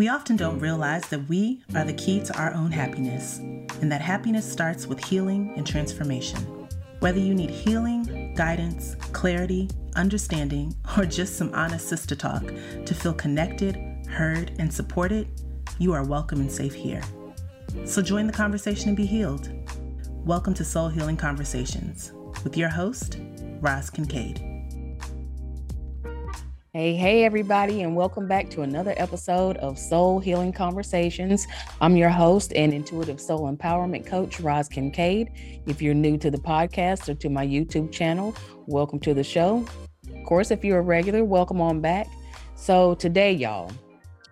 We often don't realize that we are the key to our own happiness, and that happiness starts with healing and transformation. Whether you need healing, guidance, clarity, understanding, or just some honest sister talk to feel connected, heard, and supported, you are welcome and safe here. So join the conversation and be healed. Welcome to Soul Healing Conversations with your host, Roz Kincaid. Hey, hey, everybody, and welcome back to another episode of Soul Healing Conversations. I'm your host and intuitive soul empowerment coach, Roz Kincaid. If you're new to the podcast or to my YouTube channel, welcome to the show. Of course, if you're a regular, welcome on back. So, today, y'all,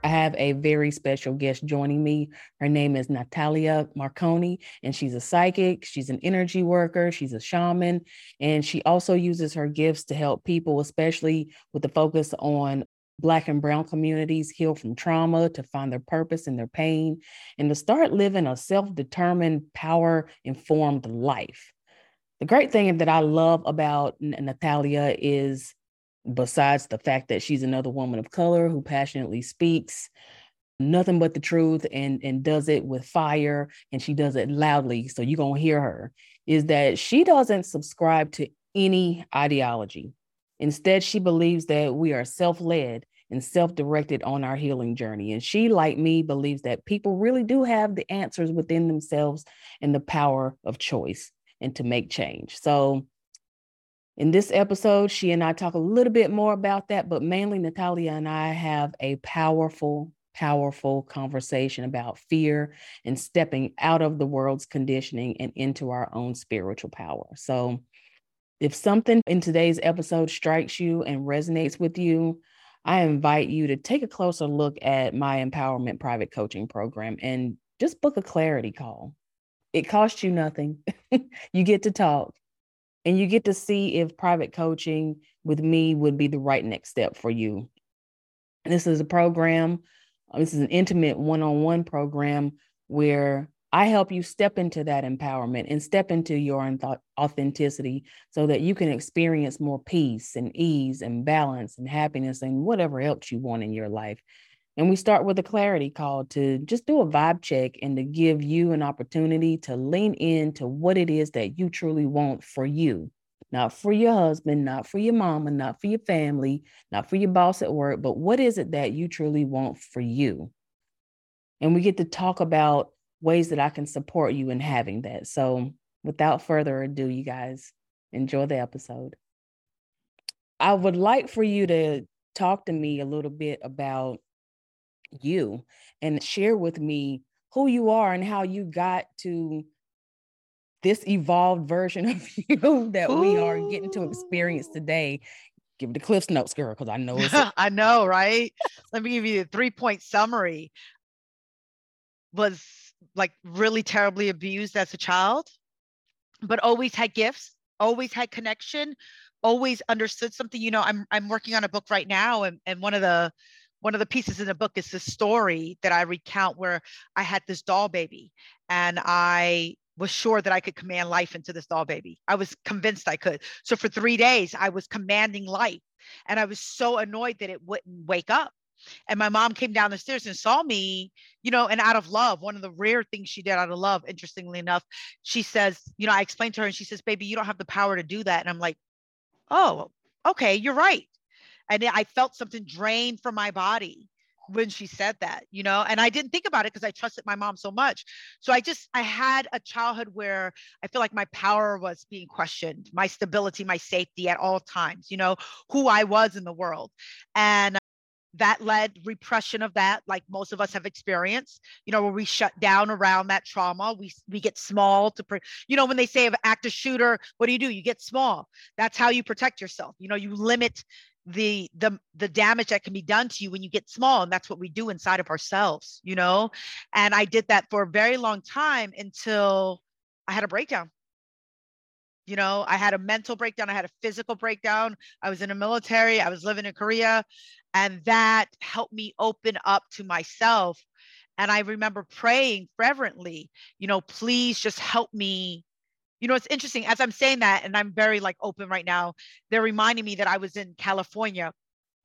I have a very special guest joining me. Her name is Natalia Marconi, and she's a psychic, she's an energy worker, she's a shaman, and she also uses her gifts to help people, especially with the focus on Black and Brown communities heal from trauma, to find their purpose and their pain, and to start living a self determined, power informed life. The great thing that I love about Natalia is besides the fact that she's another woman of color who passionately speaks nothing but the truth and and does it with fire and she does it loudly so you're going to hear her is that she doesn't subscribe to any ideology. Instead she believes that we are self-led and self-directed on our healing journey and she like me believes that people really do have the answers within themselves and the power of choice and to make change. So in this episode, she and I talk a little bit more about that, but mainly Natalia and I have a powerful, powerful conversation about fear and stepping out of the world's conditioning and into our own spiritual power. So, if something in today's episode strikes you and resonates with you, I invite you to take a closer look at my empowerment private coaching program and just book a clarity call. It costs you nothing. you get to talk and you get to see if private coaching with me would be the right next step for you. this is a program, uh, this is an intimate one on one program where I help you step into that empowerment and step into your authenticity so that you can experience more peace and ease and balance and happiness and whatever else you want in your life. And we start with a clarity call to just do a vibe check and to give you an opportunity to lean into what it is that you truly want for you, not for your husband, not for your mama, not for your family, not for your boss at work, but what is it that you truly want for you? And we get to talk about ways that I can support you in having that. So, without further ado, you guys enjoy the episode. I would like for you to talk to me a little bit about you and share with me who you are and how you got to this evolved version of you that Ooh. we are getting to experience today. Give the Cliff's Notes, girl, because I know. I know, right? Let me give you a three point summary. Was like really terribly abused as a child, but always had gifts, always had connection, always understood something. You know, I'm I'm working on a book right now, and, and one of the one of the pieces in the book is the story that I recount where I had this doll baby and I was sure that I could command life into this doll baby. I was convinced I could. So for three days, I was commanding life. And I was so annoyed that it wouldn't wake up. And my mom came down the stairs and saw me, you know, and out of love, one of the rare things she did out of love, interestingly enough, she says, you know, I explained to her and she says, baby, you don't have the power to do that. And I'm like, oh, okay, you're right and I felt something drain from my body when she said that, you know, and I didn't think about it because I trusted my mom so much. So I just, I had a childhood where I feel like my power was being questioned, my stability, my safety at all times, you know, who I was in the world. And that led repression of that like most of us have experienced you know where we shut down around that trauma we we get small to pre- you know when they say of active shooter what do you do you get small that's how you protect yourself you know you limit the the the damage that can be done to you when you get small and that's what we do inside of ourselves you know? And i did that for a very long time until i had a breakdown. You know i had a mental breakdown i had a physical breakdown i was in the military i was living in korea and that helped me open up to myself. And i remember praying fervently you know please just help me you know it's interesting as i'm saying that and i'm very like open right now they're reminding me that i was in california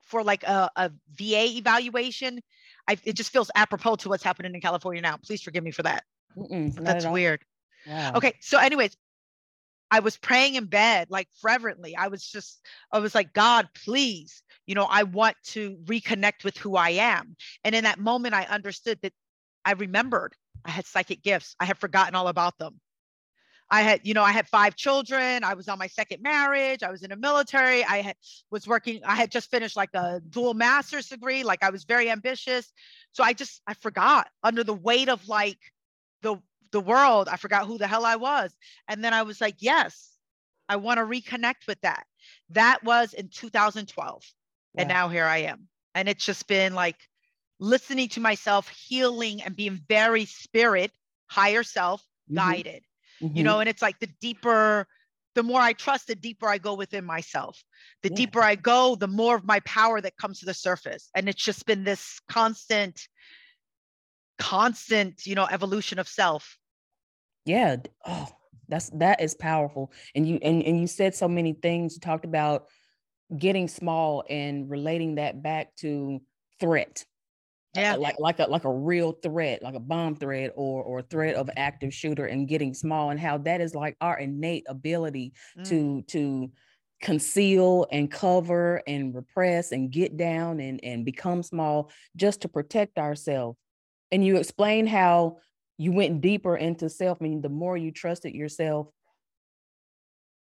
for like a, a va evaluation I, it just feels apropos to what's happening in California now. Please forgive me for that. That's weird. Wow. Okay. So, anyways, I was praying in bed like fervently. I was just, I was like, God, please, you know, I want to reconnect with who I am. And in that moment, I understood that I remembered I had psychic gifts. I had forgotten all about them. I had, you know, I had five children. I was on my second marriage. I was in the military. I had was working. I had just finished like a dual master's degree. Like I was very ambitious. So I just I forgot under the weight of like the the world. I forgot who the hell I was. And then I was like, yes, I want to reconnect with that. That was in 2012. And now here I am. And it's just been like listening to myself, healing and being very spirit, higher self mm-hmm. guided. Mm-hmm. You know, mm-hmm. and it's like the deeper the more I trust, the deeper I go within myself. The yeah. deeper I go, the more of my power that comes to the surface. And it's just been this constant, constant, you know, evolution of self. Yeah. Oh, that's that is powerful. And you and, and you said so many things. You talked about getting small and relating that back to threat yeah. like like a like a real threat, like a bomb threat or or threat of active shooter and getting small and how that is like our innate ability mm. to to conceal and cover and repress and get down and and become small just to protect ourselves. And you explain how you went deeper into self, I meaning the more you trusted yourself,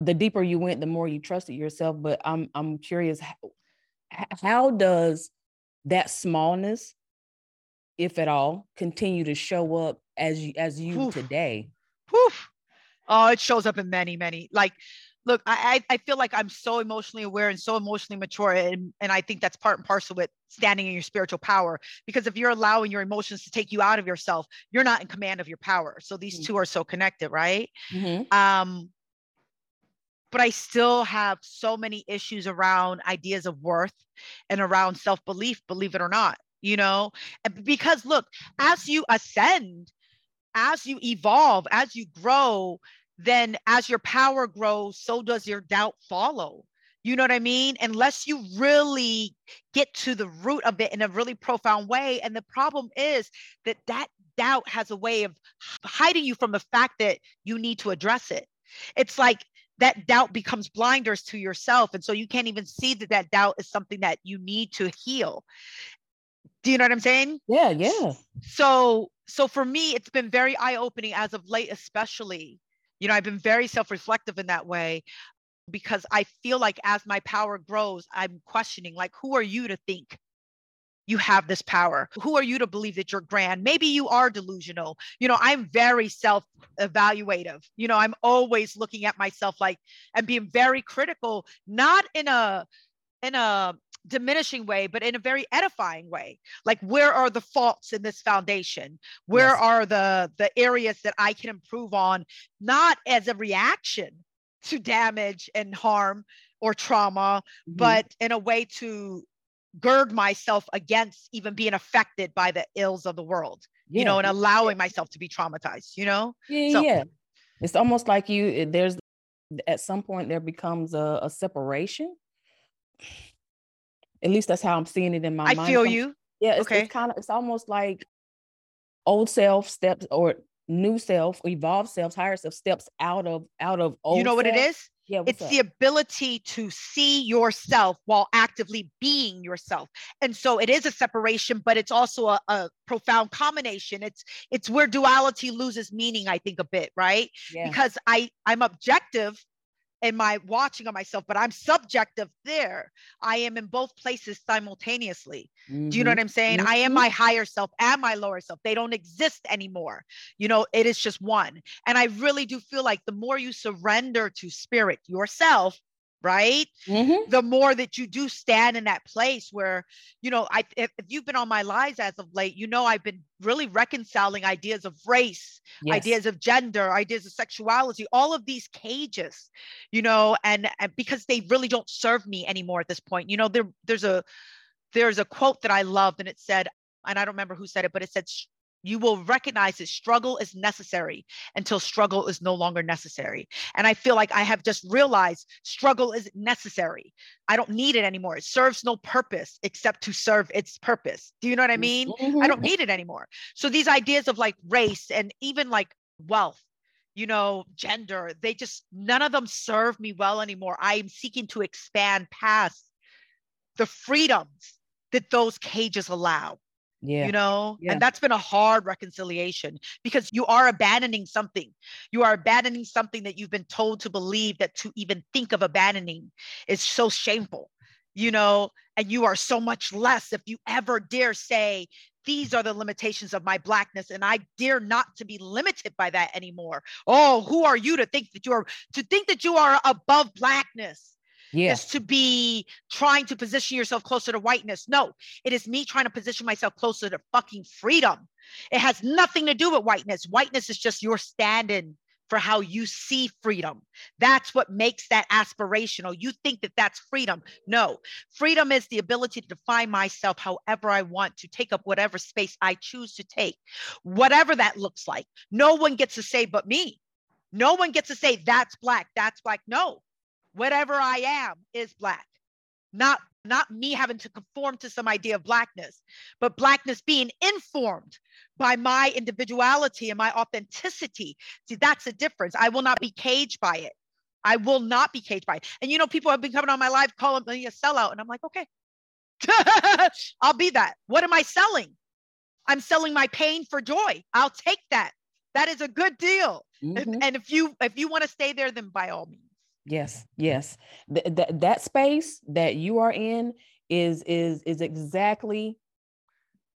the deeper you went, the more you trusted yourself. But I'm I'm curious, how, how does that smallness if at all, continue to show up as you as you Oof. today? Oof. Oh, it shows up in many, many. Like, look, I I feel like I'm so emotionally aware and so emotionally mature, and and I think that's part and parcel with standing in your spiritual power. Because if you're allowing your emotions to take you out of yourself, you're not in command of your power. So these mm-hmm. two are so connected, right? Mm-hmm. Um, but I still have so many issues around ideas of worth and around self belief, believe it or not you know? Because look as you ascend as you evolve as you grow then as your power grows so does your doubt follow. You know what i mean? Unless you really get to the root of it in a really profound way. And the problem is that that doubt has a way of hiding you from the fact that you need to address it. It's like that doubt becomes blinders to yourself. And so you can't even see that that doubt is something that you need to heal do you know what I'm saying? Yeah, yeah. So so for me, it's been very eye-opening as of late, especially. You know, I've been very self-reflective in that way because I feel like as my power grows, I'm questioning like, who are you to think you have this power? Who are you to believe that you're grand? Maybe you are delusional. You know, I'm very self evaluative. You know, I'm always looking at myself like and being very critical, not in a in a diminishing way, but in a very edifying way. Like, where are the faults in this foundation? Where yes. are the the areas that I can improve on, not as a reaction to damage and harm or trauma, mm-hmm. but in a way to gird myself against even being affected by the ills of the world. Yeah. You know, and allowing myself to be traumatized. You know. Yeah, so, yeah. It's almost like you. There's at some point there becomes a, a separation at least that's how I'm seeing it in my I mind. I feel you. Yeah, it's, okay. it's kind of it's almost like old self steps or new self, evolved self, higher self steps out of out of old. You know what self. it is? Yeah, it's the ability to see yourself while actively being yourself. And so it is a separation, but it's also a, a profound combination. It's it's where duality loses meaning, I think, a bit, right? Yeah. Because I I'm objective in my watching of myself, but I'm subjective there. I am in both places simultaneously. Mm-hmm. Do you know what mm-hmm. I'm saying? Mm-hmm. I am my higher self and my lower self. They don't exist anymore. You know, it is just one. And I really do feel like the more you surrender to spirit yourself, right mm-hmm. the more that you do stand in that place where you know i if, if, you've been on my lives as of late you know i've been really reconciling ideas of race yes. ideas of gender ideas of sexuality all of these cages you know and, and because they really don't serve me anymore at this point you know there there's a there's a quote that i loved and it said and i don't remember who said it but it said you will recognize that struggle is necessary until struggle is no longer necessary. And I feel like I have just realized struggle is necessary. I don't need it anymore. It serves no purpose except to serve its purpose. Do you know what I mean? Mm-hmm. I don't need it anymore. So these ideas of like race and even like wealth, you know, gender, they just, none of them serve me well anymore. I am seeking to expand past the freedoms that those cages allow yeah. you know yeah. and that's been a hard reconciliation because you are abandoning something. You are abandoning something that you've been told to believe that to even think of abandoning is so shameful you know and you are so much less if you ever dare say these are the limitations of my blackness and i dare not to be limited by that anymore. Oh who are you to think that you are to think that you are above blackness yes. is to be trying to position yourself closer to whiteness. No, it is me trying to position myself closer to fucking freedom. It has nothing to do with whiteness. Whiteness is just your stand-in for how you see freedom. That's what makes that aspirational. You think that that's freedom. No, freedom is the ability to define myself however I want, to take up whatever space I choose to take, whatever that looks like. No one gets to say but me. No one gets to say that's black, that's black. No, whatever I am is black. Not not me having to conform to some idea of blackness, but blackness being informed by my individuality and my authenticity. See, that's the difference. I will not be caged by it. I will not be caged by it. And you know, people have been coming on my live calling me a sellout, and I'm like, okay, I'll be that. What am I selling? I'm selling my pain for joy. I'll take that. That is a good deal. Mm-hmm. And if you if you want to stay there, then by all means. Yes, yes. Th- that that space that you are in is is is exactly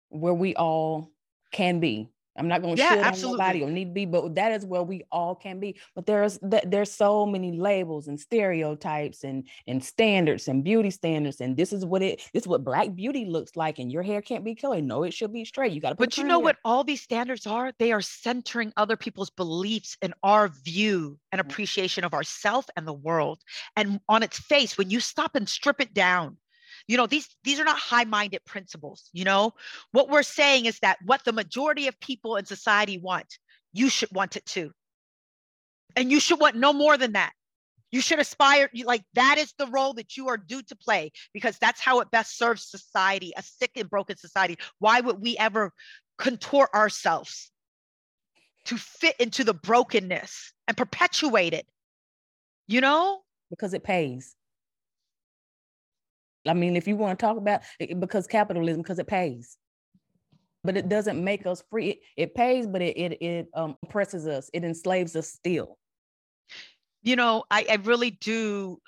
where we all can be. I'm not going to yeah, shit on nobody or need to be, but that is where we all can be. But there's there's so many labels and stereotypes and and standards and beauty standards, and this is what it this is what black beauty looks like. And your hair can't be curly. No, it should be straight. You got to. But you know what? All these standards are. They are centering other people's beliefs and our view and mm. appreciation of ourself and the world. And on its face, when you stop and strip it down you know these these are not high-minded principles you know? What we're saying is that what the majority of people in society want you should want it too. And you should want no more than that. You should aspire like that is the role that you are due to play because that's how it best serves society a sick and broken society. Why would we ever contort ourselves to fit into the brokenness and perpetuate it? You know? Because it pays I mean, if you want to talk about it, because capitalism, because it pays, but it doesn't make us free. It, it pays, but it it, it um, oppresses us. It enslaves us still. You know, I, I really do,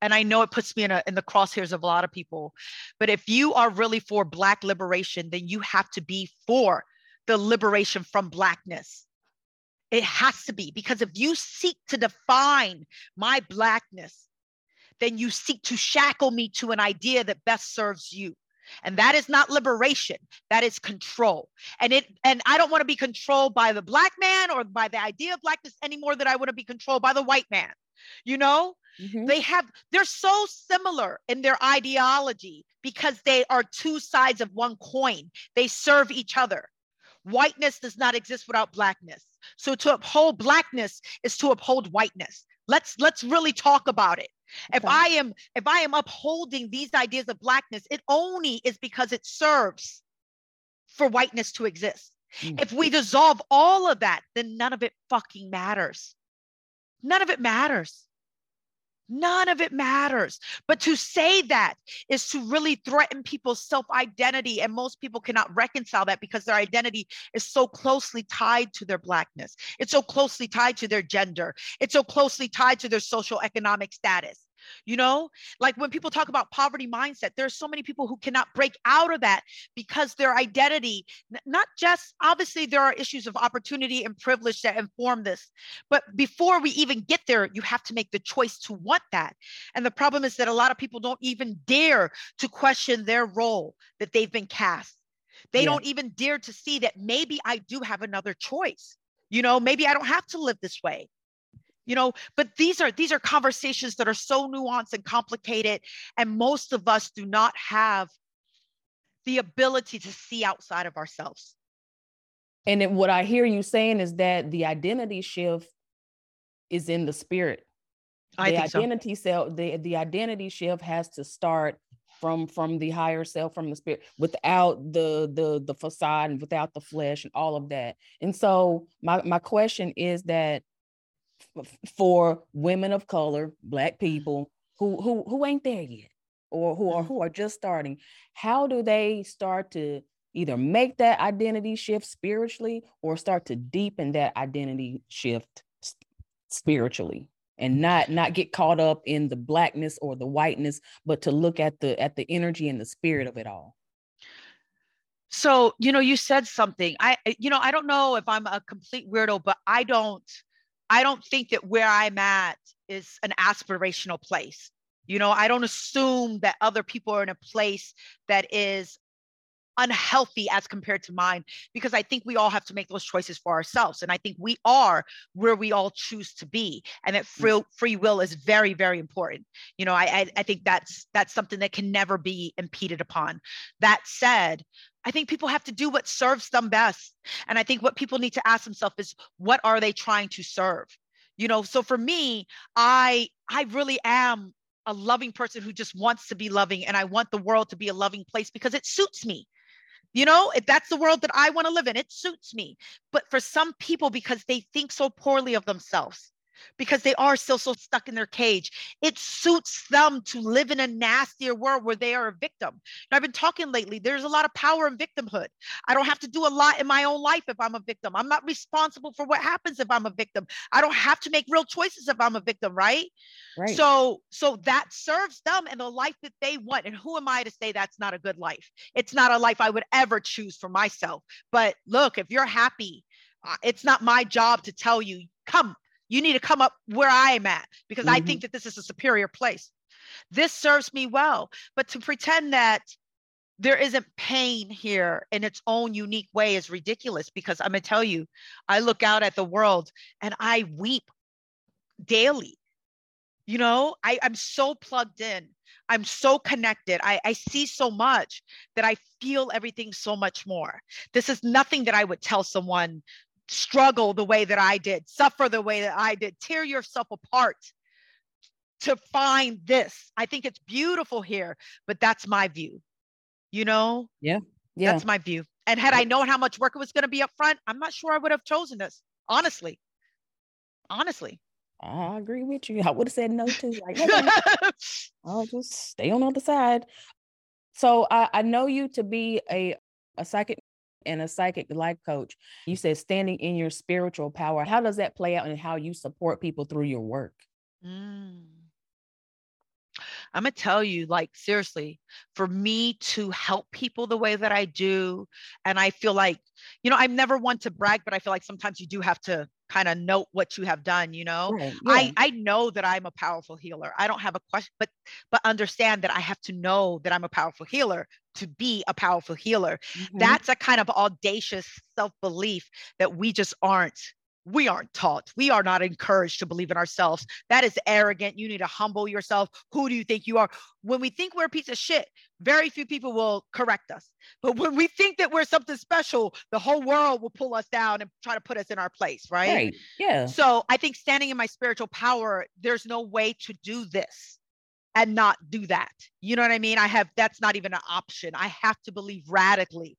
and I know it puts me in a in the crosshairs of a lot of people. But if you are really for Black liberation, then you have to be for the liberation from Blackness. It has to be because if you seek to define my Blackness then you seek to shackle me to an idea that best serves you. And that is not liberation that is control. And it and i don't want to be controlled by the black man or by the idea of blackness any more than i want to be controlled by the white man you know? Mm-hmm. they have they're so similar in their ideology because they are two sides of one coin. They serve each other. Whiteness does not exist without blackness. So to uphold blackness is to uphold whiteness let's let's really talk about it if I am if I am upholding these ideas of blackness, it only is because it serves for whiteness to exist. Mm. If we dissolve all of that, then none of it fucking matters. None of it matters. None of it matters. But to say that is to really threaten people's self identity. And most people cannot reconcile that because their identity is so closely tied to their Blackness. It's so closely tied to their gender. It's so closely tied to their social economic status. You know, like when people talk about poverty mindset, there's so many people who cannot break out of that because their identity, not just obviously, there are issues of opportunity and privilege that inform this. But before we even get there, you have to make the choice to want that. And the problem is that a lot of people don't even dare to question their role that they've been cast. They yeah. don't even dare to see that maybe I do have another choice. You know, maybe I don't have to live this way you know but these are these are conversations that are so nuanced and complicated and most of us do not have the ability to see outside of ourselves And what I hear you saying is that the identity shift is in the spirit. I the identity self, the, the identity shift has to start from from the higher self, from the spirit, without the the the facade and without the flesh and all of that. And so my my question is that for women of color, black people who who who ain't there yet, or who are who are just starting, how do they start to either make that identity shift spiritually or start to deepen that identity shift spiritually and not not get caught up in the blackness or the whiteness but to look at the at the energy and the spirit of it all? So you know you said something. I you know i don't know if i'm a complete weirdo but i don't i don't think that where i'm at is an aspirational place. You know i don't assume that other people are in a place that is unhealthy as compared to mine because I think we all have to make those choices for ourselves. And I think we are where we all choose to be. And that mm. free, free will is very, very important. You know, I, I, I think that's that's something that can never be impeded upon. That said, I think people have to do what serves them best. And I think what people need to ask themselves is what are they trying to serve? You know, so for me, I I really am a loving person who just wants to be loving and I want the world to be a loving place because it suits me. You know, if that's the world that I want to live in, it suits me. But for some people, because they think so poorly of themselves, because they are still so stuck in their cage. It suits them to live in a nastier world where they are a victim. Now, I've been talking lately, there's a lot of power in victimhood. I don't have to do a lot in my own life if I'm a victim. I'm not responsible for what happens if I'm a victim. I don't have to make real choices if I'm a victim, right? Right. So, so that serves them and the life that they want. And who am I to say that's not a good life? It's not a life I would ever choose for myself. But look, if you're happy, uh, it's not my job to tell you, come, you need to come up where I am at because mm-hmm. I think that this is a superior place. This serves me well. But to pretend that there isn't pain here in its own unique way is ridiculous because I'm going to tell you, I look out at the world and I weep daily. You know, I, I'm so plugged in. I'm so connected. I, I see so much that I feel everything so much more. This is nothing that I would tell someone struggle the way that I did, suffer the way that I did, tear yourself apart to find this. I think it's beautiful here, but that's my view. You know? Yeah. Yeah. That's my view. And had I known how much work it was going to be up front, I'm not sure I would have chosen this. Honestly. Honestly. I agree with you. I would have said no too. Like, I'll just stay on the other side. So I, I know you to be a a psychic and a psychic life coach. You said standing in your spiritual power. How does that play out in how you support people through your work? Mm. I'm going to tell you, like, seriously, for me to help people the way that I do, and I feel like, you know, I'm never one to brag, but I feel like sometimes you do have to kind of note what you have done you know yeah. i i know that i'm a powerful healer i don't have a question but but understand that i have to know that i'm a powerful healer to be a powerful healer mm-hmm. that's a kind of audacious self-belief that we just aren't we aren't taught. We are not encouraged to believe in ourselves. That is arrogant. You need to humble yourself. Who do you think you are? When we think we're a piece of shit, very few people will correct us. But when we think that we're something special, the whole world will pull us down and try to put us in our place, right? Right. Yeah. So I think standing in my spiritual power, there's no way to do this and not do that. You know what I mean? I have that's not even an option. I have to believe radically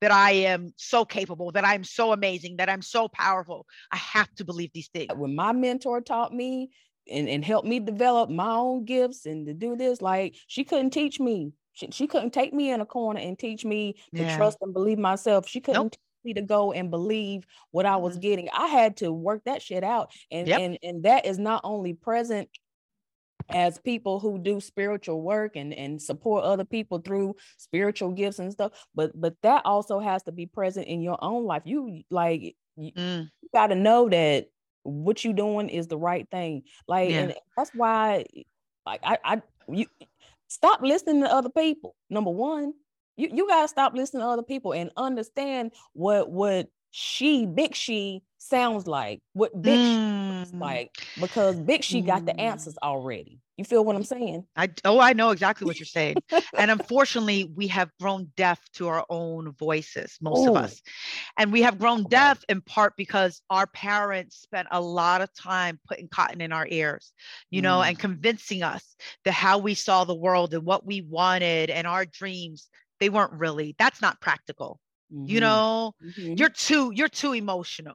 that I am so capable, that I'm so amazing, that I'm so powerful. I have to believe these things. When my mentor taught me and, and helped me develop my own gifts and to do this, like she couldn't teach me. She, she couldn't take me in a corner and teach me to yeah. trust and believe myself. She couldn't nope. teach me to go and believe what I was mm-hmm. getting. I had to work that shit out. And, yep. and and that is not only present as people who do spiritual work and and support other people through spiritual gifts and stuff but but that also has to be present in your own life you like you, mm. you got to know that what you doing is the right thing like yeah. and that's why like i i you stop listening to other people number one you, you got to stop listening to other people and understand what what she big she sounds like what big mm. she like because big she mm. got the mm. answers already You feel what I'm saying? I oh, I know exactly what you're saying. and unfortunately, we have grown deaf to our own voices, most Ooh. of us. And we have grown deaf in part because our parents spent a lot of time putting cotton in our ears, you know, mm. and convincing us that how we saw the world and what we wanted and our dreams, they weren't really, that's not practical. Mm-hmm. You know, mm-hmm. you're too, you're too emotional.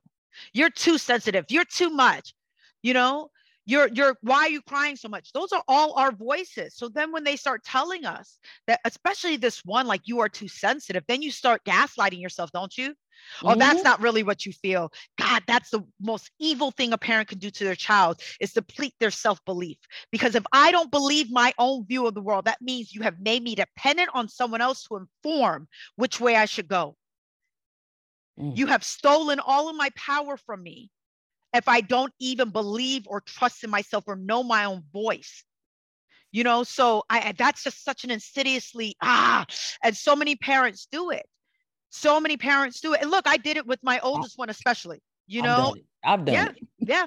You're too sensitive. You're too much. You know, you're you're why are you crying so much those are all our voices so then when they start telling us that especially this one like you are too sensitive then you start gaslighting yourself don't you mm-hmm. oh that's mm-hmm. not really what you feel god that's the most evil thing a parent can do to their child is deplete their self-belief because if i don't believe my own view of the world that means you have made me dependent on someone else to inform which way i should go mm. you have stolen all of my power from me if I don't even believe or trust in myself or know my own voice. You know, so I that's just such an insidiously ah, and so many parents do it. So many parents do it. And look, I did it with my oldest one, especially. You know, I've done yeah, it. Yeah.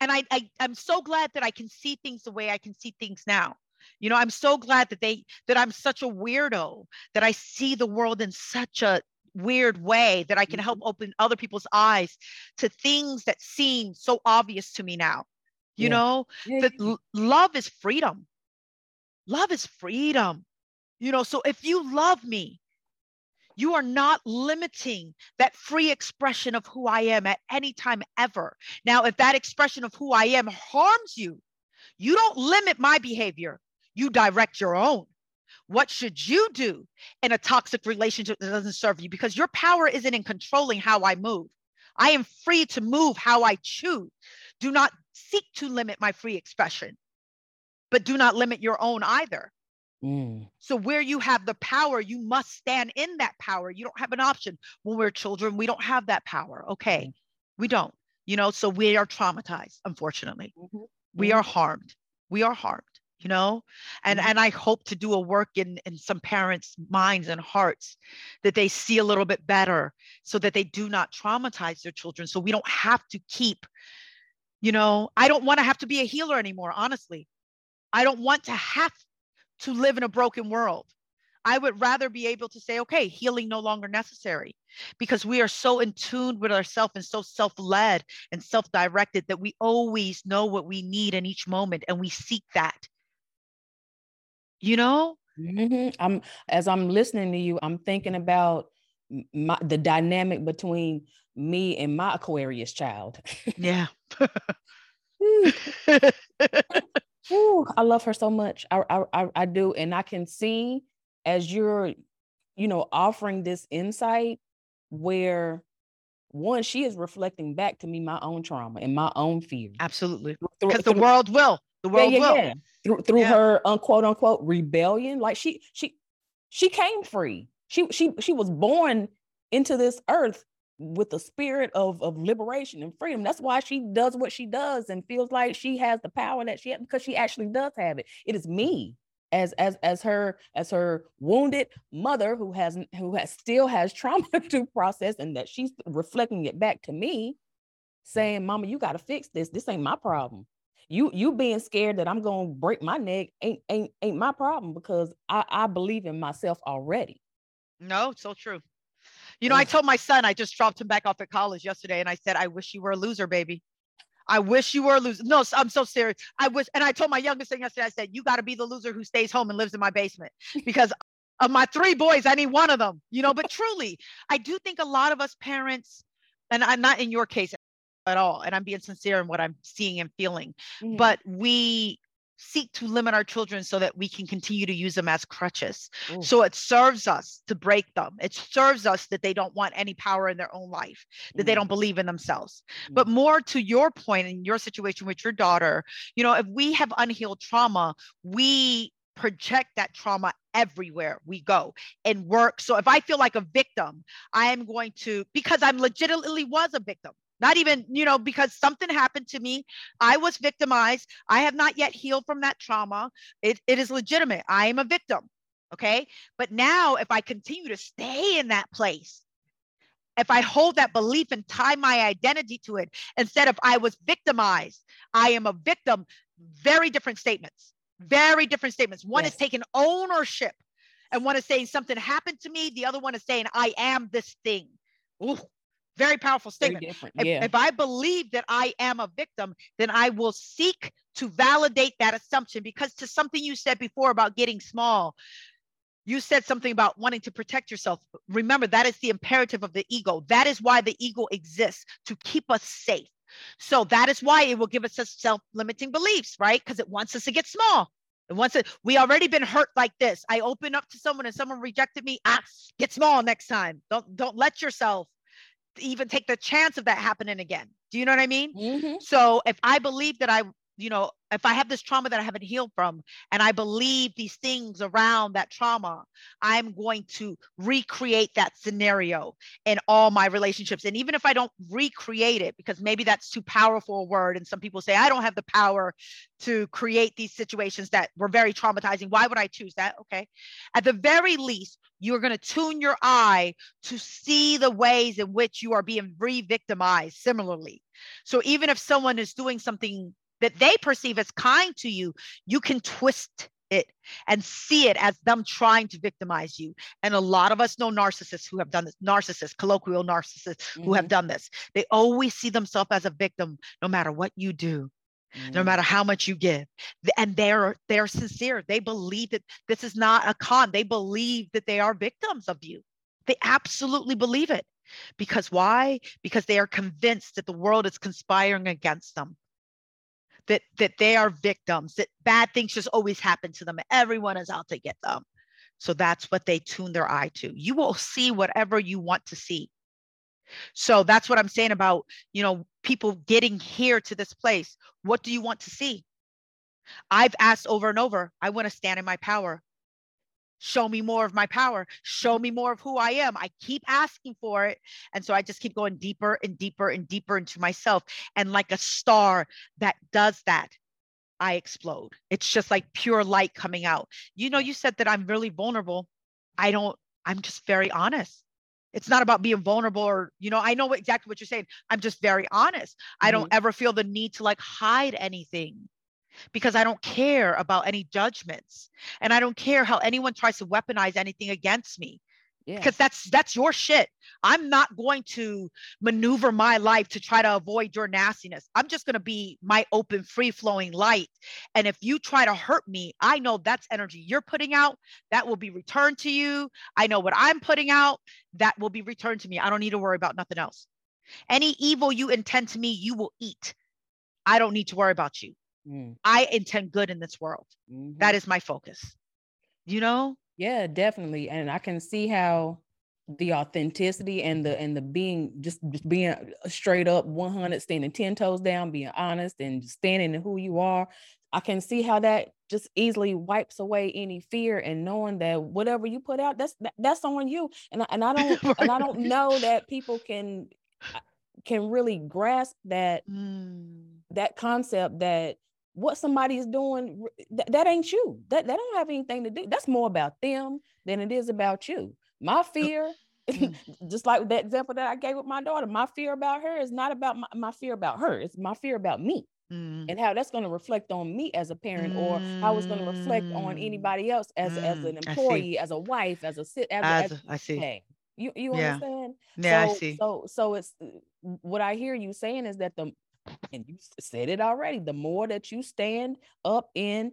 And I, I I'm so glad that I can see things the way I can see things now. You know, I'm so glad that they that I'm such a weirdo that I see the world in such a weird way that I can help mm-hmm. open other people's eyes to things that seem so obvious to me now. You yeah. know, yeah. that l- love is freedom. Love is freedom. You know, so if you love me, you are not limiting that free expression of who I am at any time ever. Now, if that expression of who I am harms you, you don't limit my behavior, you direct your own. What should you do in a toxic relationship that doesn't serve you? Because your power isn't in controlling how I move. I am free to move how I choose. Do not seek to limit my free expression, but do not limit your own either. Mm. So, where you have the power, you must stand in that power. You don't have an option. When we're children, we don't have that power. Okay. Mm. We don't, you know, so we are traumatized, unfortunately. Mm-hmm. We mm-hmm. are harmed. We are harmed you know? And mm-hmm. and i hope to do a work in in some parents minds and hearts that they see a little bit better so that they do not traumatize their children so we don't have to keep you know? I don't want to have to be a healer anymore honestly. I don't want to have to live in a broken world. I would rather be able to say okay healing no longer necessary because we are so in tune with ourselves and so self-led and self-directed that we always know what we need in each moment and we seek that you know? Mm-hmm. i'm as i'm listening to you i'm thinking about my, the dynamic between me and my aquarius child. Yeah. Ooh, i love her so much. I, I i do. And i can see as you're you know offering this insight where one she is reflecting back to me my own trauma and my own fear. Absolutely. Because the world will the world yeah, yeah, yeah through through yeah. her unquote unquote rebellion. Like she she she came free. She she she was born into this earth with the spirit of of liberation and freedom. That's why she does what she does and feels like she has the power that she has because she actually does have it. It is me as as as her as her wounded mother who has who has still has trauma to process and that she's reflecting it back to me saying mama you got to fix this this ain't my problem you you being scared that I'm gonna break my neck ain't ain't ain't my problem because I, I believe in myself already. No, so true. You know, I told my son, I just dropped him back off at college yesterday, and I said, I wish you were a loser, baby. I wish you were a loser. No, I'm so serious. I wish, and I told my youngest thing yesterday, I said, You got to be the loser who stays home and lives in my basement because of my three boys, I need one of them, you know. But truly, I do think a lot of us parents, and I'm not in your case, at all. And I'm being sincere in what I'm seeing and feeling. Mm-hmm. But we seek to limit our children so that we can continue to use them as crutches. Ooh. So it serves us to break them. It serves us that they don't want any power in their own life, that mm. they don't believe in themselves. Mm. But more to your point in your situation with your daughter, you know, if we have unhealed trauma, we project that trauma everywhere we go and work. So if I feel like a victim, I am going to, because I'm legitimately was a victim not even you know because something happened to me i was victimized i have not yet healed from that trauma it, it is legitimate i am a victim okay but now if i continue to stay in that place if i hold that belief and tie my identity to it instead of i was victimized i am a victim very different statements Very different statements. One Yes. is taking ownership, and one is saying something happened to me. The other one is saying I am this thing. Ooh, very powerful statement. different. If, yeah. if I believe that I am a victim, then I will seek to validate that assumption because to something you said before about getting small, you said something about wanting to protect yourself. Remember, that is the imperative of the ego. That is why the ego exists to keep us safe. So that is why it will give us self-limiting beliefs, right? Because it wants us to get small. It wants it. We already been hurt like this. I open up to someone and someone rejected me. Ah, get small next time. Don't don't let yourself even take the chance of that happening again. Do you know what I mean? Mhm. So if I believe that I, you know, if I have this trauma that I haven't healed from, and I believe these things around that trauma, I'm going to recreate that scenario in all my relationships. And even if I don't recreate it, because maybe that's too powerful a word, and some people say I don't have the power to create these situations that were very traumatizing. Why would I choose that? Okay. At the very least, you're going to tune your eye to see the ways in which you are being re-victimized similarly. So even if someone is doing something that they perceive as kind to you, you can twist it and see it as them trying to victimize you. And a lot of us know narcissists who have done this, narcissists, colloquial narcissists who have Mhm. done this. They always see themselves as a victim no matter what you do no Mhm. matter how much you give and they're they're sincere they believe that this is not a con they believe that they are victims of you they absolutely believe it because why because they are convinced that the world is conspiring against them that that they are victims that bad things just always happen to them. Everyone is out to get them. So that's what they tune their eye to. You will see whatever you want to see. So that's what i'm saying about you know people getting here to this place. What do you want to see? I've asked over and over i want to stand in my power show me more of my power show me more of who i am. I keep asking for it and so i just keep going deeper and deeper and deeper into myself and like a star that does that i explode. It's just like pure light coming out. You know you said that i'm really vulnerable. I don't i'm just very honest. It's not about being vulnerable or you know i know exactly what you're saying. I'm just very honest. I don't mm-hmm. ever feel the need to like hide anything because i don't care about any judgments and i don't care how anyone tries to weaponize anything against me Yeah. because that's that's your shit. I'm not going to maneuver my life to try to avoid your nastiness. I'm just going to be my open free flowing light and if you try to hurt me i know that's energy you're putting out that will be returned to you. I know what i'm putting out that will be returned to me. I don't need to worry about nothing else. Any evil you intend to me you will eat. I don't need to worry about you Mm, i intend good in this world mhm. that is my focus you know Yeah, definitely. And I can see how the authenticity and the and the being just, just being straight up 100 standing 10 toes down being honest and standing in who you are i can see how that just easily wipes away any fear and knowing that whatever you put out that's that, that's on you and I, and I don't and i don't know that people can uh, can really grasp that Mm. that concept that what somebody is doing that, that ain't you that that don't have anything to do that's more about them than it is about you my fear Mm. just like that example that i gave with my daughter my fear about her is not about my, my fear about her it's my fear about me Mm. and how that's going to reflect on me as a parent or how it's going to reflect on Mm. anybody else as as an Mm, employee as a wife as a sit as, As as a- I see. hey you you Yeah. understand Yeah, so I see. so so it's uh, what i hear you saying is that the and you said it already the more that you stand up in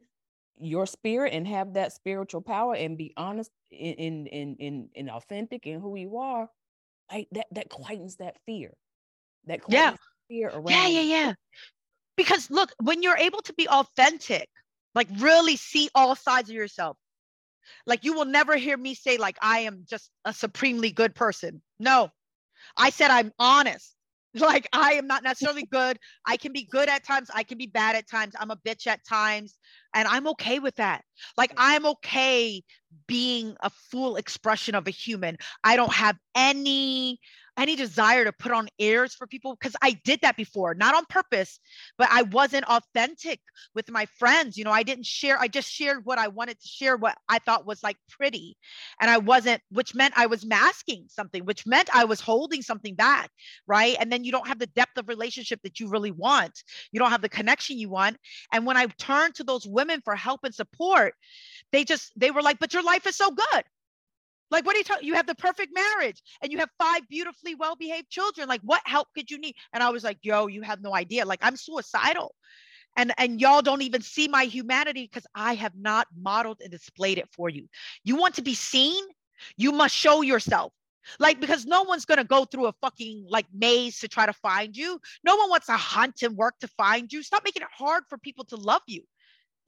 your spirit and have that spiritual power and be honest in in in in, in authentic in who you are like that that quietens that fear that Yeah. fear around Yeah, yeah, yeah. Because look, when you're able to be authentic, like really see all sides of yourself, like you will never hear me say, like, I am just a supremely good person. No, I said I'm honest. Like, I am not necessarily good. I can be good at times. I can be bad at times. I'm a bitch at times. And I'm okay with that. Like, I'm okay being a full expression of a human. I don't have any any desire to put on airs for people because I did that before, not on purpose, but I wasn't authentic with my friends. You know, I didn't share, I just shared what I wanted to share, what I thought was like pretty. And I wasn't, which meant I was masking something, which meant I was holding something back. Right. And then you don't have the depth of relationship that you really want. You don't have the connection you want. And when I turned to those women for help and support, they just, they were like, but your life is so good. Like, what are you talking? You have the perfect marriage and you have five beautifully well behaved children. Like, what help could you need? And I was like, yo, you have no idea. Like, I'm suicidal. And, and y'all don't even see my humanity because I have not modeled and displayed it for you. You want to be seen? You must show yourself. Like, because no one's to go through a fucking like maze to try to find you. No one wants to hunt and work to find you. Stop making it hard for people to love you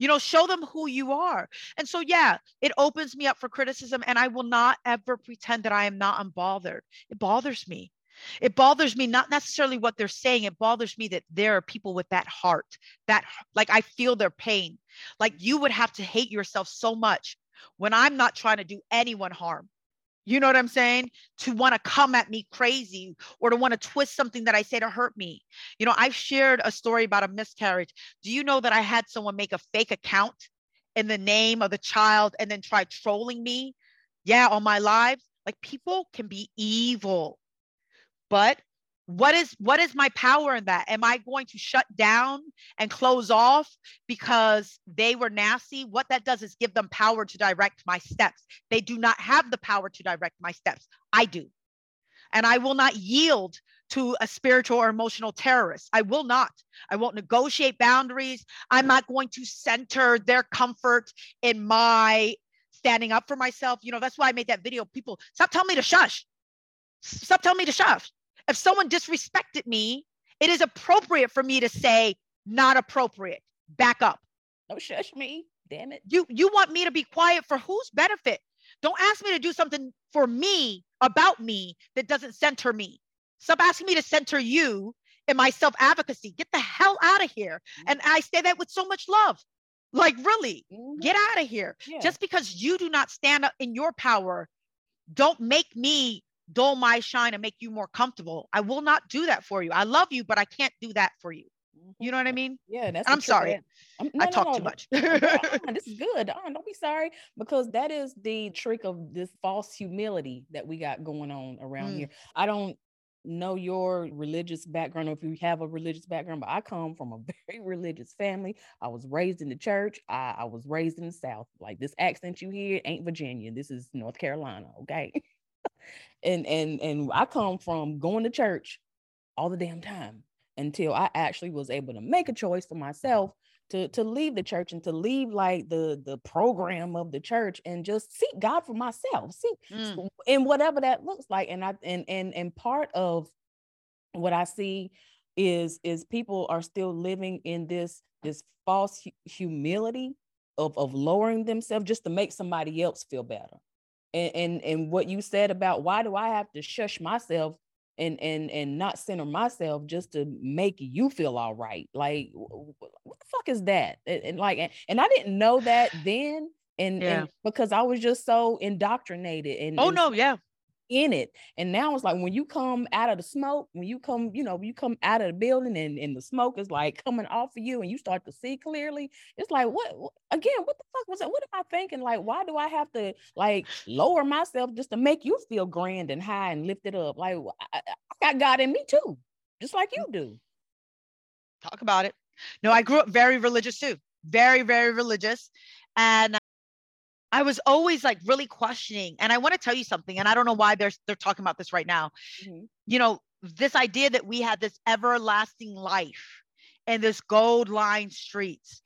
you know show them who you are. And so yeah it opens me up for criticism and i will not ever pretend that i am not unbothered. It bothers me. It bothers me not necessarily what they're saying. It bothers me that there are people with that heart that like i feel their pain. Like you would have to hate yourself so much when i'm not trying to do anyone harm you know what I'm saying? To want to come at me crazy or to want to twist something that I say to hurt me. You know, I've shared a story about a miscarriage. Do you know that I had someone make a fake account in the name of the child and then try trolling me? Yeah, on my lives. Like people can be evil. But what is what is my power in that? Am i going to shut down and close off because they were nasty? What that does is give them power to direct my steps. They do not have the power to direct my steps. I do. And i will not yield to a spiritual or emotional terrorist. I will not. I won't negotiate boundaries. I'm not going to center their comfort in my standing up for myself. You know that's why i made that video. People stop telling me to shush. Stop telling me to shush if someone disrespected me, it is appropriate for me to say, not appropriate. Back up. Don't shush me. Damn it. You you want me to be quiet for whose benefit? Don't ask me to do something for me about me that doesn't center me. Stop asking me to center you in my self advocacy. Get the hell out of here. Mm-hmm. And I say that with so much love. Like, really, mm-hmm. get out of here. Yeah. Just because you do not stand up in your power, don't make me dull my shine and make you more comfortable. I will not do that for you. I love you, but I can't do that for you. You know what I mm-hmm. mean? Yeah, that's. I'm sorry. I'm, no, I talk no, too much. this is good. don't be sorry because that is the trick of this false humility that we got going on around mm. here. I don't know your religious background or if you have a religious background, but I come from a very religious family. I was raised in the church. I, I was raised in the South. Like this accent you hear ain't Virginia. This is North Carolina. Okay. And and and I come from going to church all the damn time until I actually was able to make a choice for myself to to leave the church and to leave like the the program of the church and just seek God for myself. See, mm. and whatever that looks like. And I and and and part of what I see is is people are still living in this this false humility of of lowering themselves just to make somebody else feel better and, and and what you said about why do I have to shush myself and and and not center myself just to make you feel all right? Like what the fuck is that? And, and like and, and I didn't know that then and, yeah. and because I was just so indoctrinated and oh and, no yeah in it. And now it's like when you come out of the smoke, when you come, you know, you come out of the building and, and the smoke is like coming off of you and you start to see clearly. It's like, what again, what the fuck was that? What am I thinking? Like, why do I have to like lower myself just to make you feel grand and high and lifted up? Like, I, I got God in me too, just like you do. Talk about it. No, I grew up very religious too, very, very religious. And I was always like really questioning. And I want to tell you something, and I don't know why they're they're talking about this right now. Mm-hmm. You know, this idea that we had this everlasting life and this gold lined streets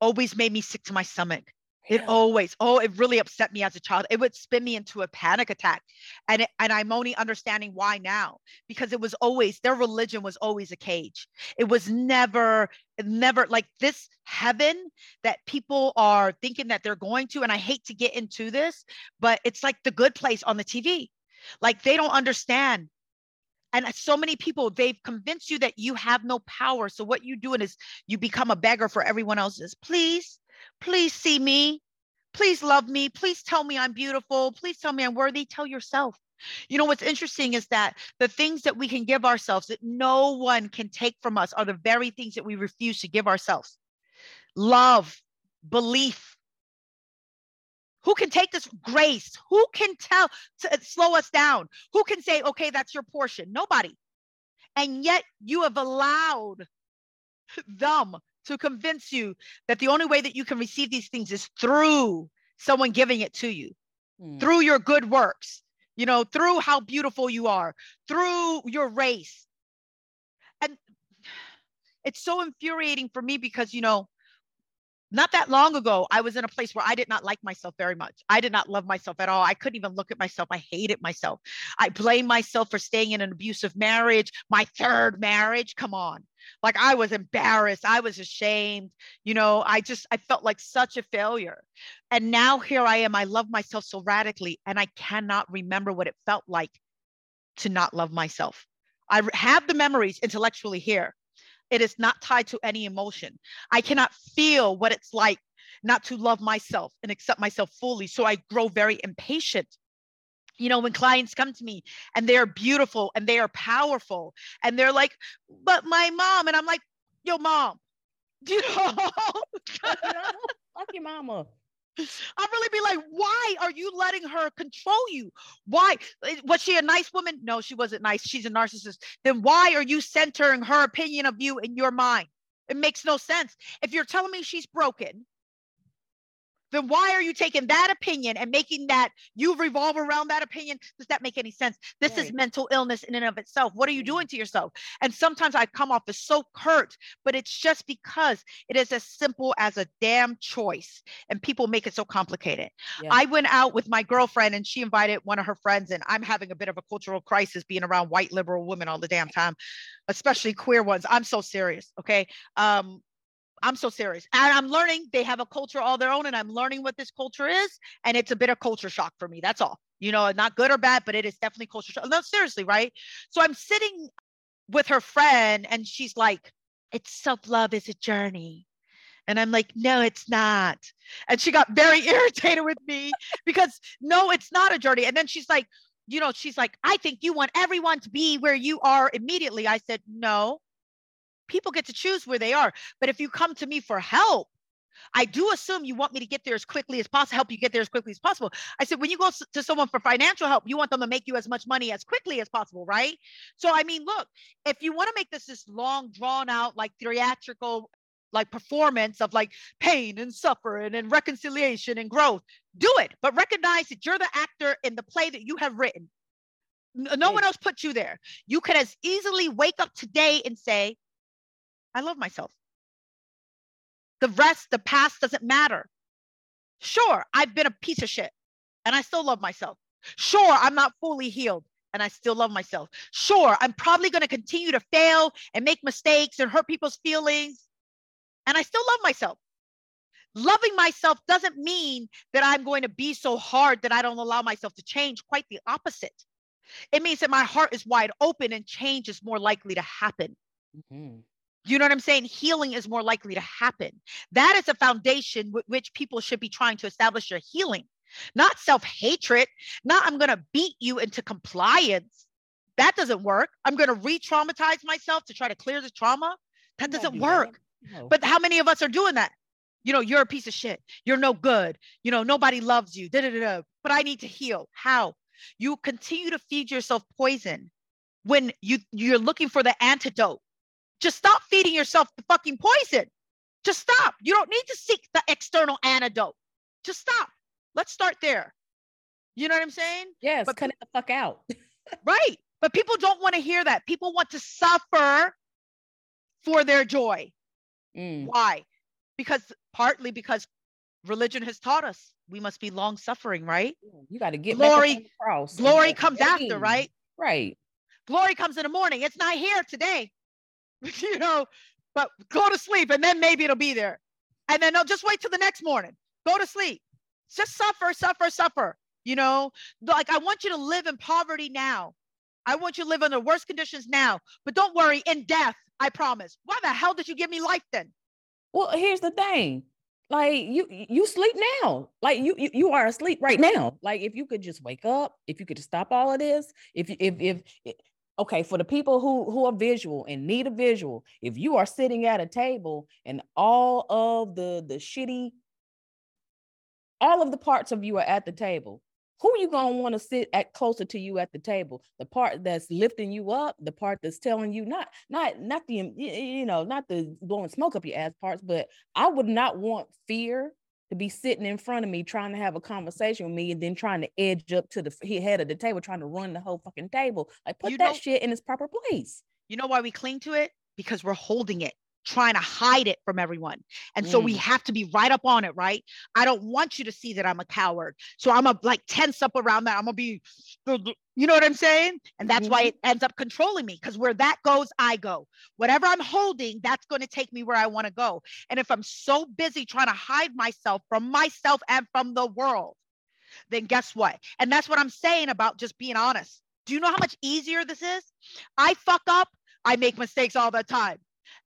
always made me sick to my stomach. It always, oh, it really upset me as a child. It would spin me into a panic attack. And it, and I'm only understanding why now because it was always their religion was always a cage. It was never never like this heaven that people are thinking that they're going to and I hate to get into this, but it's like the good place on the TV. Like they don't understand and so many people they've convinced you that you have no power so what you doing is you become a beggar for everyone else's please please see me Please love me. Please tell me I'm beautiful. Please tell me I'm worthy. Tell yourself. You know, what's interesting is that the things that we can give ourselves that no one can take from us are the very things that we refuse to give ourselves love, belief. Who can take this grace? Who can tell to uh, slow us down? Who can say, okay, that's your portion? Nobody. And yet you have allowed them to convince you that the only way that you can receive these things is through someone giving it to you, mm. through your good works, you know, through how beautiful you are, through your race. And it's so infuriating for me because, you know, not that long ago, I was in a place where I did not like myself very much. I did not love myself at all. I couldn't even look at myself. I hated myself. I blamed myself for staying in an abusive marriage, my third marriage. Come on. Like I was embarrassed. I was ashamed. You know, I just, I felt like such a failure. And now here I am. I love myself so radically, and I cannot remember what it felt like to not love myself. I have the memories intellectually here, it is not tied to any emotion. I cannot feel what it's like not to love myself and accept myself fully. So I grow very impatient. You know, when clients come to me and they're beautiful and they are powerful and they're like, but my mom, and I'm like, yo, mom, you know? Fuck your mama. I'll really be like, why are you letting her control you? Why eh, was she a nice woman? No, she wasn't nice. She's a narcissist. Then why are you centering her opinion of you in your mind? It makes no sense. If you're telling me she's broken, then why are you taking that opinion and making that you revolve around that opinion? Does that make any sense? This right. is mental illness in and of itself. What are you doing to yourself? And sometimes I come off as so curt, but it's just because it is as simple as a damn choice and people make it so complicated. Yeah. I went out with my girlfriend and she invited one of her friends, and I'm having a bit of a cultural crisis being around white liberal women all the damn time, especially queer ones. I'm so serious. Okay. Um, I'm so serious. And I'm learning they have a culture all their own, and I'm learning what this culture is. And it's a bit of culture shock for me. That's all. You know, not good or bad, but it is definitely culture shock. No, seriously, right? So I'm sitting with her friend, and she's like, It's self love is a journey. And I'm like, No, it's not. And she got very irritated with me because no, it's not a journey. And then she's like, you know, she's like, I think you want everyone to be where you are immediately. I said, No, people get to choose where they are. But if you come to me for help, I do assume you want me to get there as quickly as possible, help you get there as quickly as possible. I said, when you go to someone for financial help, you want them to make you as much money as quickly as possible, right? So, I mean, look, if you want to make this this long, drawn out, like theatrical, like performance of like pain and suffering and reconciliation and growth, do it. But recognize that you're the actor in the play that you have written. No one else put you there. You could as easily wake up today and say, I love myself. The rest, the past doesn't matter. Sure, I've been a piece of shit and I still love myself. Sure, I'm not fully healed and I still love myself. Sure, I'm probably going to continue to fail and make mistakes and hurt people's feelings and I still love myself. Loving myself doesn't mean that I'm going to be so hard that I don't allow myself to change. Quite the opposite. It means that my heart is wide open and change is more likely to happen. Mm-hmm. You know what I'm saying? Healing is more likely to happen. That is a foundation with which people should be trying to establish their healing, not self hatred, not I'm going to beat you into compliance. That doesn't work. I'm going to re traumatize myself to try to clear the trauma. That doesn't do work. That. No. But how many of us are doing that? You know, you're a piece of shit. You're no good. You know, nobody loves you. Da, da, da, da. But I need to heal. How? You continue to feed yourself poison when you you're looking for the antidote just stop feeding yourself the fucking poison. Just stop. You don't need to seek the external antidote. Just stop. Let's start there. You know what I'm saying? Yes, but cut it the fuck out. right. But people don't want to hear that. People want to suffer for their joy. Mm. Why? Because partly because religion has taught us we must be long suffering, right? You got to get glory. Glory comes after, right? Right. Glory comes in the morning. It's not here today. you know, but go to sleep and then maybe it'll be there. And then they'll just wait till the next morning. Go to sleep. Just suffer, suffer, suffer. You know, like I want you to live in poverty now. I want you to live under worse conditions now. But don't worry, in death, I promise. Why the hell did you give me life then? Well, here's the thing. like you you sleep now like you, you you are asleep right now like if you could just wake up if you could stop all of this if if if, if okay for the people who who are visual and need a visual if you are sitting at a table and all of the the shitty all of the parts of you are at the table who you going to want to sit at closer to you at the table? The part that's lifting you up the part that's telling you not not not the you know not the blowing smoke up your ass parts but i would not want fear to be sitting in front of me trying to have a conversation with me and then trying to edge up to the head of the table trying to run the whole fucking table. Like put you that know, shit in its proper place. You know why we cling to it? Because we're holding it trying to hide it from everyone. And mm. so we mm. have to be right up on it, right? I don't want you to see that I'm a coward. So I'm a like tense up around that. I'm gonna be, you know what I'm saying? And that's mm-hmm. why it ends up controlling me because where that goes, I go. Whatever I'm holding, that's going to take me where I want to go. And if I'm so busy trying to hide myself from myself and from the world, then guess what? And that's what I'm saying about just being honest. Do you know how much easier this is? I fuck up. I make mistakes all the time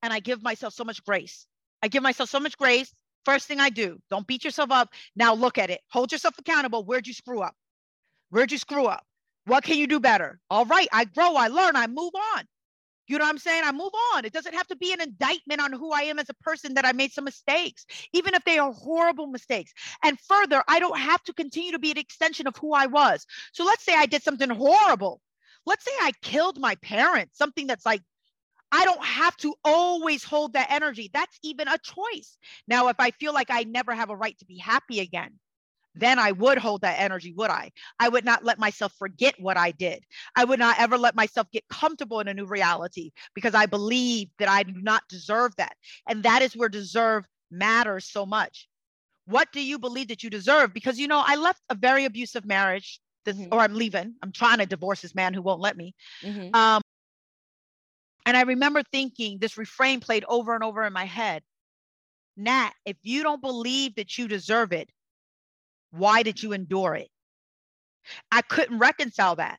and I give myself so much grace. I give myself so much grace. First thing I do, don't beat yourself up. Now look at it. Hold yourself accountable. Where'd you screw up? Where'd you screw up? What can you do better? All right, I grow, I learn, I move on. You know what I'm saying? I move on. It doesn't have to be an indictment on who I am as a person that I made some mistakes, even if they are horrible mistakes. And further, I don't have to continue to be an extension of who I was. So let's say I did something horrible. Let's say I killed my parents, something that's like I don't have to always hold that energy. That's even a choice. Now, if I feel like I never have a right to be happy again, then I would hold that energy, would I? I would not let myself forget what I did. I would not ever let myself get comfortable in a new reality because I believe that I do not deserve that. And that is where deserve matters so much. What do you believe that you deserve? Because, you know, I left a very abusive marriage, this, mm-hmm. or I'm leaving. I'm trying to divorce this man who won't let me. Mm-hmm. Um, and I remember thinking this refrain played over and over in my head Nat, if you don't believe that you deserve it, why did you endure it? I couldn't reconcile that.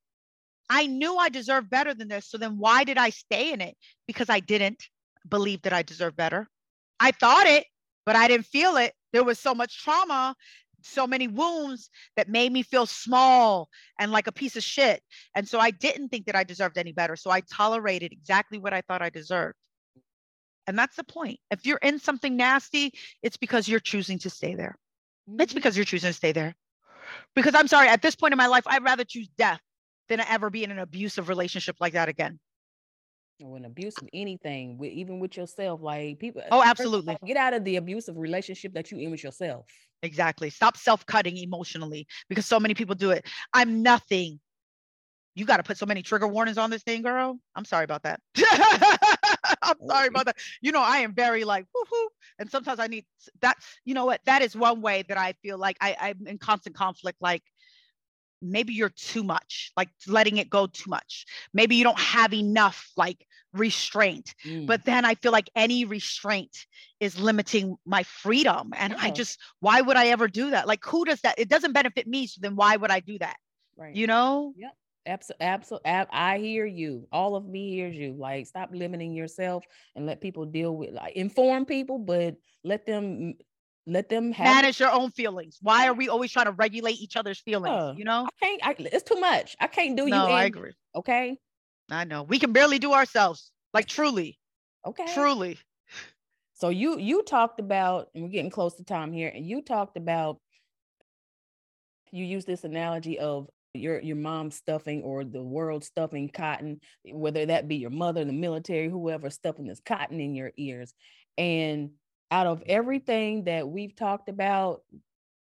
I knew I deserved better than this. So then why did I stay in it? Because I didn't believe that I deserved better. I thought it, but I didn't feel it. There was so much trauma so many wounds that made me feel small and like a piece of shit. And so I didn't think that I deserved any better. So I tolerated exactly what I thought I deserved. And that's the point. If you're in something nasty, it's because you're choosing to stay there. Mm-hmm. It's because you're choosing to stay there. Because I'm sorry, at this point in my life, I'd rather choose death than ever be in an abusive relationship like that again or an abuse of anything, with, even with yourself. Like people. Oh, absolutely. Get out of the abusive relationship that you in with yourself. Exactly. Stop self-cutting emotionally because so many people do it. I'm nothing. You got to put so many trigger warnings on this thing, girl. I'm sorry about that. I'm sorry about that. You know, I am very like woohoo, and sometimes I need that. You know what? That is one way that I feel like I, I'm in constant conflict. Like maybe you're too much, like letting it go too much. Maybe you don't have enough like restraint. Mm. But then I feel like any restraint is limiting my freedom. And yeah. I just, why would I ever do that? Like, who does that? It doesn't benefit me. So then why would I do that? Right. You know? Yep. Absolutely, absolutely. I hear you. All of me hears you. Like, stop limiting yourself and let people deal with, like, inform people, but let them let them have manage your own feelings. Why are we always trying to regulate each other's feelings? You know, I can't. I, it's too much. I can't do no, you. No, I agree. Okay. I know we can barely do ourselves. Like truly. Okay. Truly. So you you talked about, and we're getting close to time here, and you talked about. You use this analogy of your your mom stuffing or the world stuffing cotton, whether that be your mother, the military, whoever stuffing this cotton in your ears, and out of everything that we've talked about,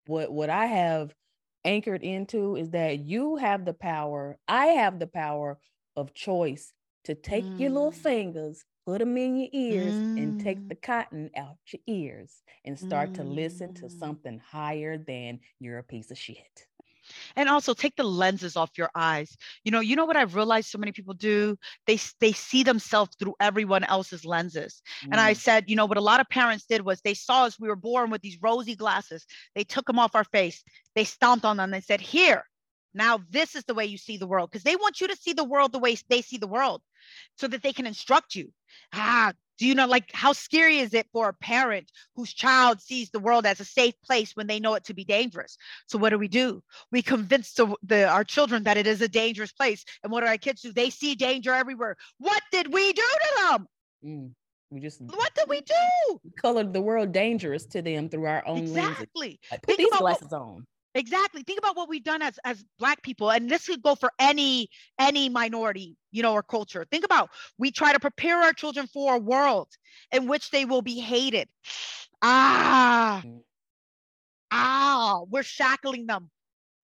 what what I have anchored into is that you have the power, I have the power of choice to take mm. your little mm. fingers, put them in your ears, mm. and take the mm. cotton out your ears and start mm. to listen to mm. something higher than you're a piece of shit and also take the lenses off your eyes. You know you know what i've realized so many people do? They they see themselves through everyone else's lenses. Mm. and i mm. said you know what a lot of parents did was they saw us we were born with these rosy glasses. They took them off our face. They stomped on them. And said here Now, this is the way you see the world because they want you to see the world the way they see the world so that they can instruct you. Ah, do you know, like, how scary is it for a parent whose child sees the world as a safe place when they know it to be dangerous? So, what do we do? We convince the, the our children that it is a dangerous place. And what do our kids do? They see danger everywhere. What did we do to them? Mm, we just what did we do? Colored the world dangerous to them through our own exactly. Like, put Think these glasses what, on. Exactly. Think about what we've done as as black people and this could go for any any minority, you know, or culture. Think about we try to prepare our children for a world in which they will be hated. Ah. Mm. Ah, we're shackling them.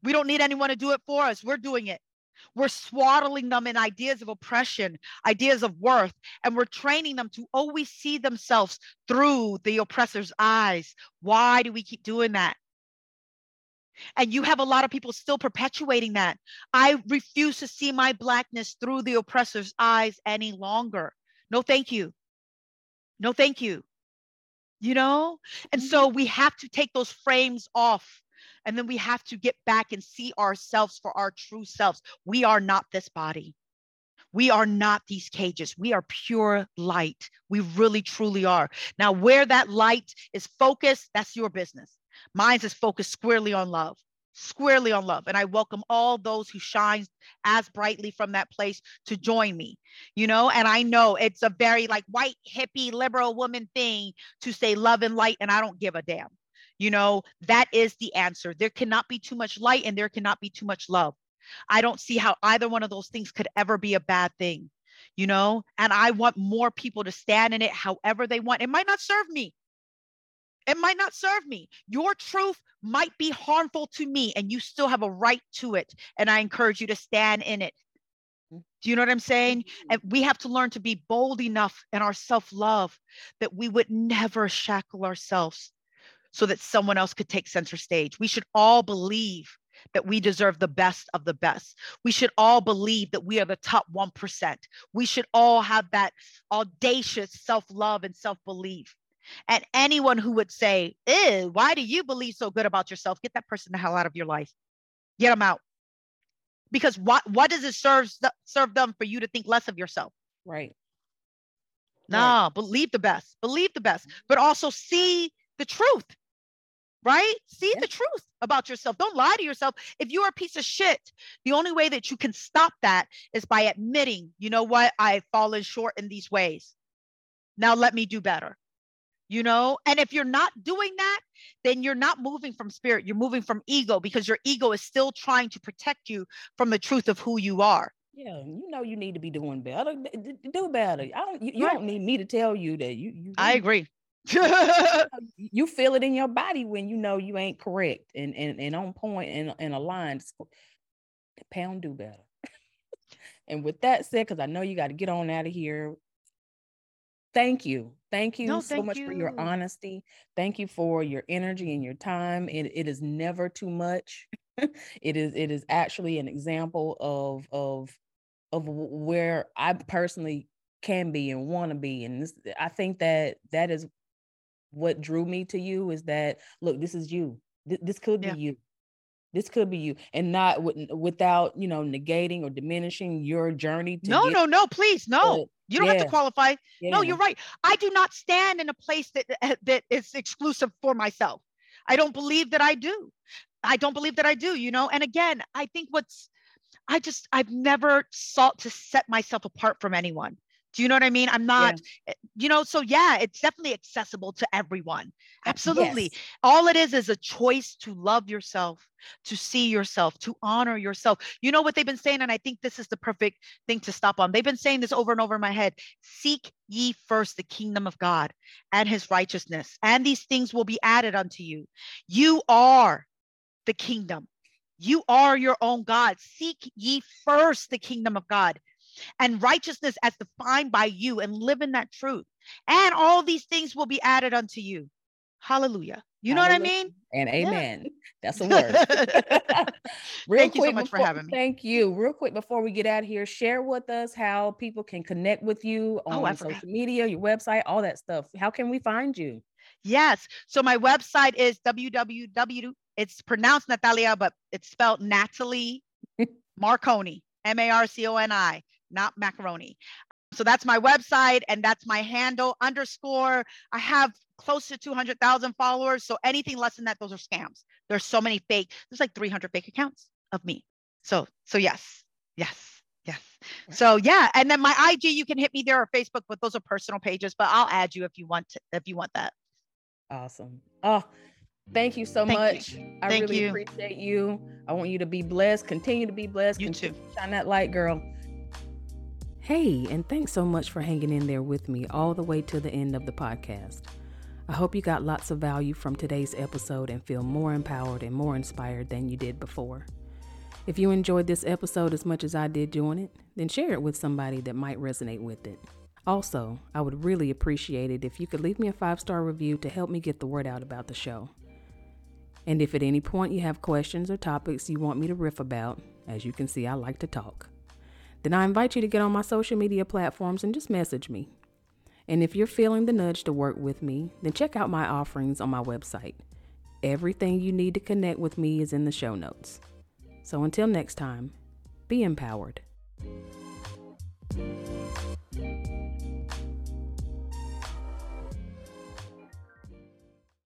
We don't need anyone to do it for us. We're doing it. We're swaddling them in ideas of oppression, ideas of worth, and we're training them to always see themselves through the oppressor's eyes. Why do we keep doing that? And you have a lot of people still perpetuating that. I refuse to see my blackness through the oppressor's eyes any longer. No, thank you. No, thank you. You know? And mm-hmm. so we have to take those frames off. And then we have to get back and see ourselves for our true selves. We are not this body. We are not these cages. We are pure light. We really, truly are. Now, where that light is focused, that's your business. Mine is focused squarely on love, squarely on love. And I welcome all those who shine as brightly from that place to join me, you know? And I know it's a very like white, hippie, liberal woman thing to say love and light, and I don't give a damn. You know, that is the answer. There cannot be too much light and there cannot be too much love. I don't see how either one of those things could ever be a bad thing, you know? And I want more people to stand in it however they want. It might not serve me. It might not serve me. Your truth might be harmful to me, and you still have a right to it. And I encourage you to stand in it. Mm. Do you know what I'm saying? Mm-hmm. And we have to learn to be bold enough in our self love that we would never shackle ourselves so that someone else could take center stage. We should all believe that we deserve the best of the best. We should all believe that we are the top 1%. We should all have that audacious self love and self belief. And anyone who would say, Ew, why do you believe so good about yourself? Get that person the hell out of your life. Get them out. Because what what does it serve serve them for you to think less of yourself? Right. No, right. believe the best. Believe the best, but also see the truth. Right? See yeah. the truth about yourself. Don't lie to yourself. If you're a piece of shit, the only way that you can stop that is by admitting, you know what, I've fallen short in these ways. Now let me do better you know? And if you're not doing that then you're not moving from spirit. You're moving from ego because your ego is still trying to protect you from the truth of who you are. Yeah you know you need to be doing better. Do better. Mm. I don't you, you right. don't need me to tell you that you, you i agree. You feel it in your body when you know you ain't correct and and, and on point and, and aligned. Pound do better. And with that said because i know you got to get on out of here thank you. Thank you no, so much you. for your honesty. Thank you for your energy and your time. It, it is never too much. it is it is actually an example of of of where I personally can be and want to be. And this, I think that that is what drew me to you is that look, this is you. This, this could be you. This could be you, and not without you know negating or diminishing your journey. no, no, no, please, no. You don't yeah. have to qualify. Yeah. No, you're right. I do not stand in a place that eh, that is exclusive for myself. I don't believe that I do. I don't believe that I do, you know. And again, I think what's I just I've never sought to set myself apart from anyone. Do you know what I mean? I'm not, yeah. Eh, you know, so yeah, it's definitely accessible to everyone. Absolutely. Yes. All it is is a choice to love yourself, to see yourself, to honor yourself. You know what they've been saying? And I think this is the perfect thing to stop on. They've been saying this over and over in my head Seek ye first the kingdom of God and his righteousness, and these things will be added unto you. You are the kingdom. You are your own God. Seek ye first the kingdom of God and righteousness as defined by you and live in that truth. And all these things will be added unto you. Hallelujah. You know Hallelujah. what I mean? And amen. Yeah. That's a word. Real thank quick you so much before, for having me. Thank you. Real quick before we get out of here, share with us how people can connect with you oh, on oh, social media, your website, all that stuff. How can we find you? Yes. So my website is www. It's pronounced Natalia, but it's spelled Natalie Marconi, M A R C O N I, not macaroni. So that's my website and that's my handle underscore. I have close to 200,000 followers. So anything less than that, those are scams. There's so many fake, there's like 300 fake accounts of me. So, so yes, yes, yes. So yeah. And then my IG, you can hit me there or Facebook, but those are personal pages, but I'll add you if you want to, if you want that. Awesome. Oh, thank you so Thank much. you. I Thank really you. appreciate you. I want you to be blessed. Continue to be blessed. You Continue too. to Shine that light, girl. Hey, and thanks so much for hanging in there with me all the way to the end of the podcast. I hope you got lots of value from today's episode and feel more empowered and more inspired than you did before. If you enjoyed this episode as much as I did doing it, then share it with somebody that might resonate with it. Also, I would really appreciate it if you could leave me a five star review to help me get the word out about the show. And if at any point you have questions or topics you want me to riff about, as you can see, I like to talk, then I invite you to get on my social media platforms and just message me. And if you're feeling the nudge to work with me, then check out my offerings on my website. Everything you need to connect with me is in the show notes. So until next time, be empowered.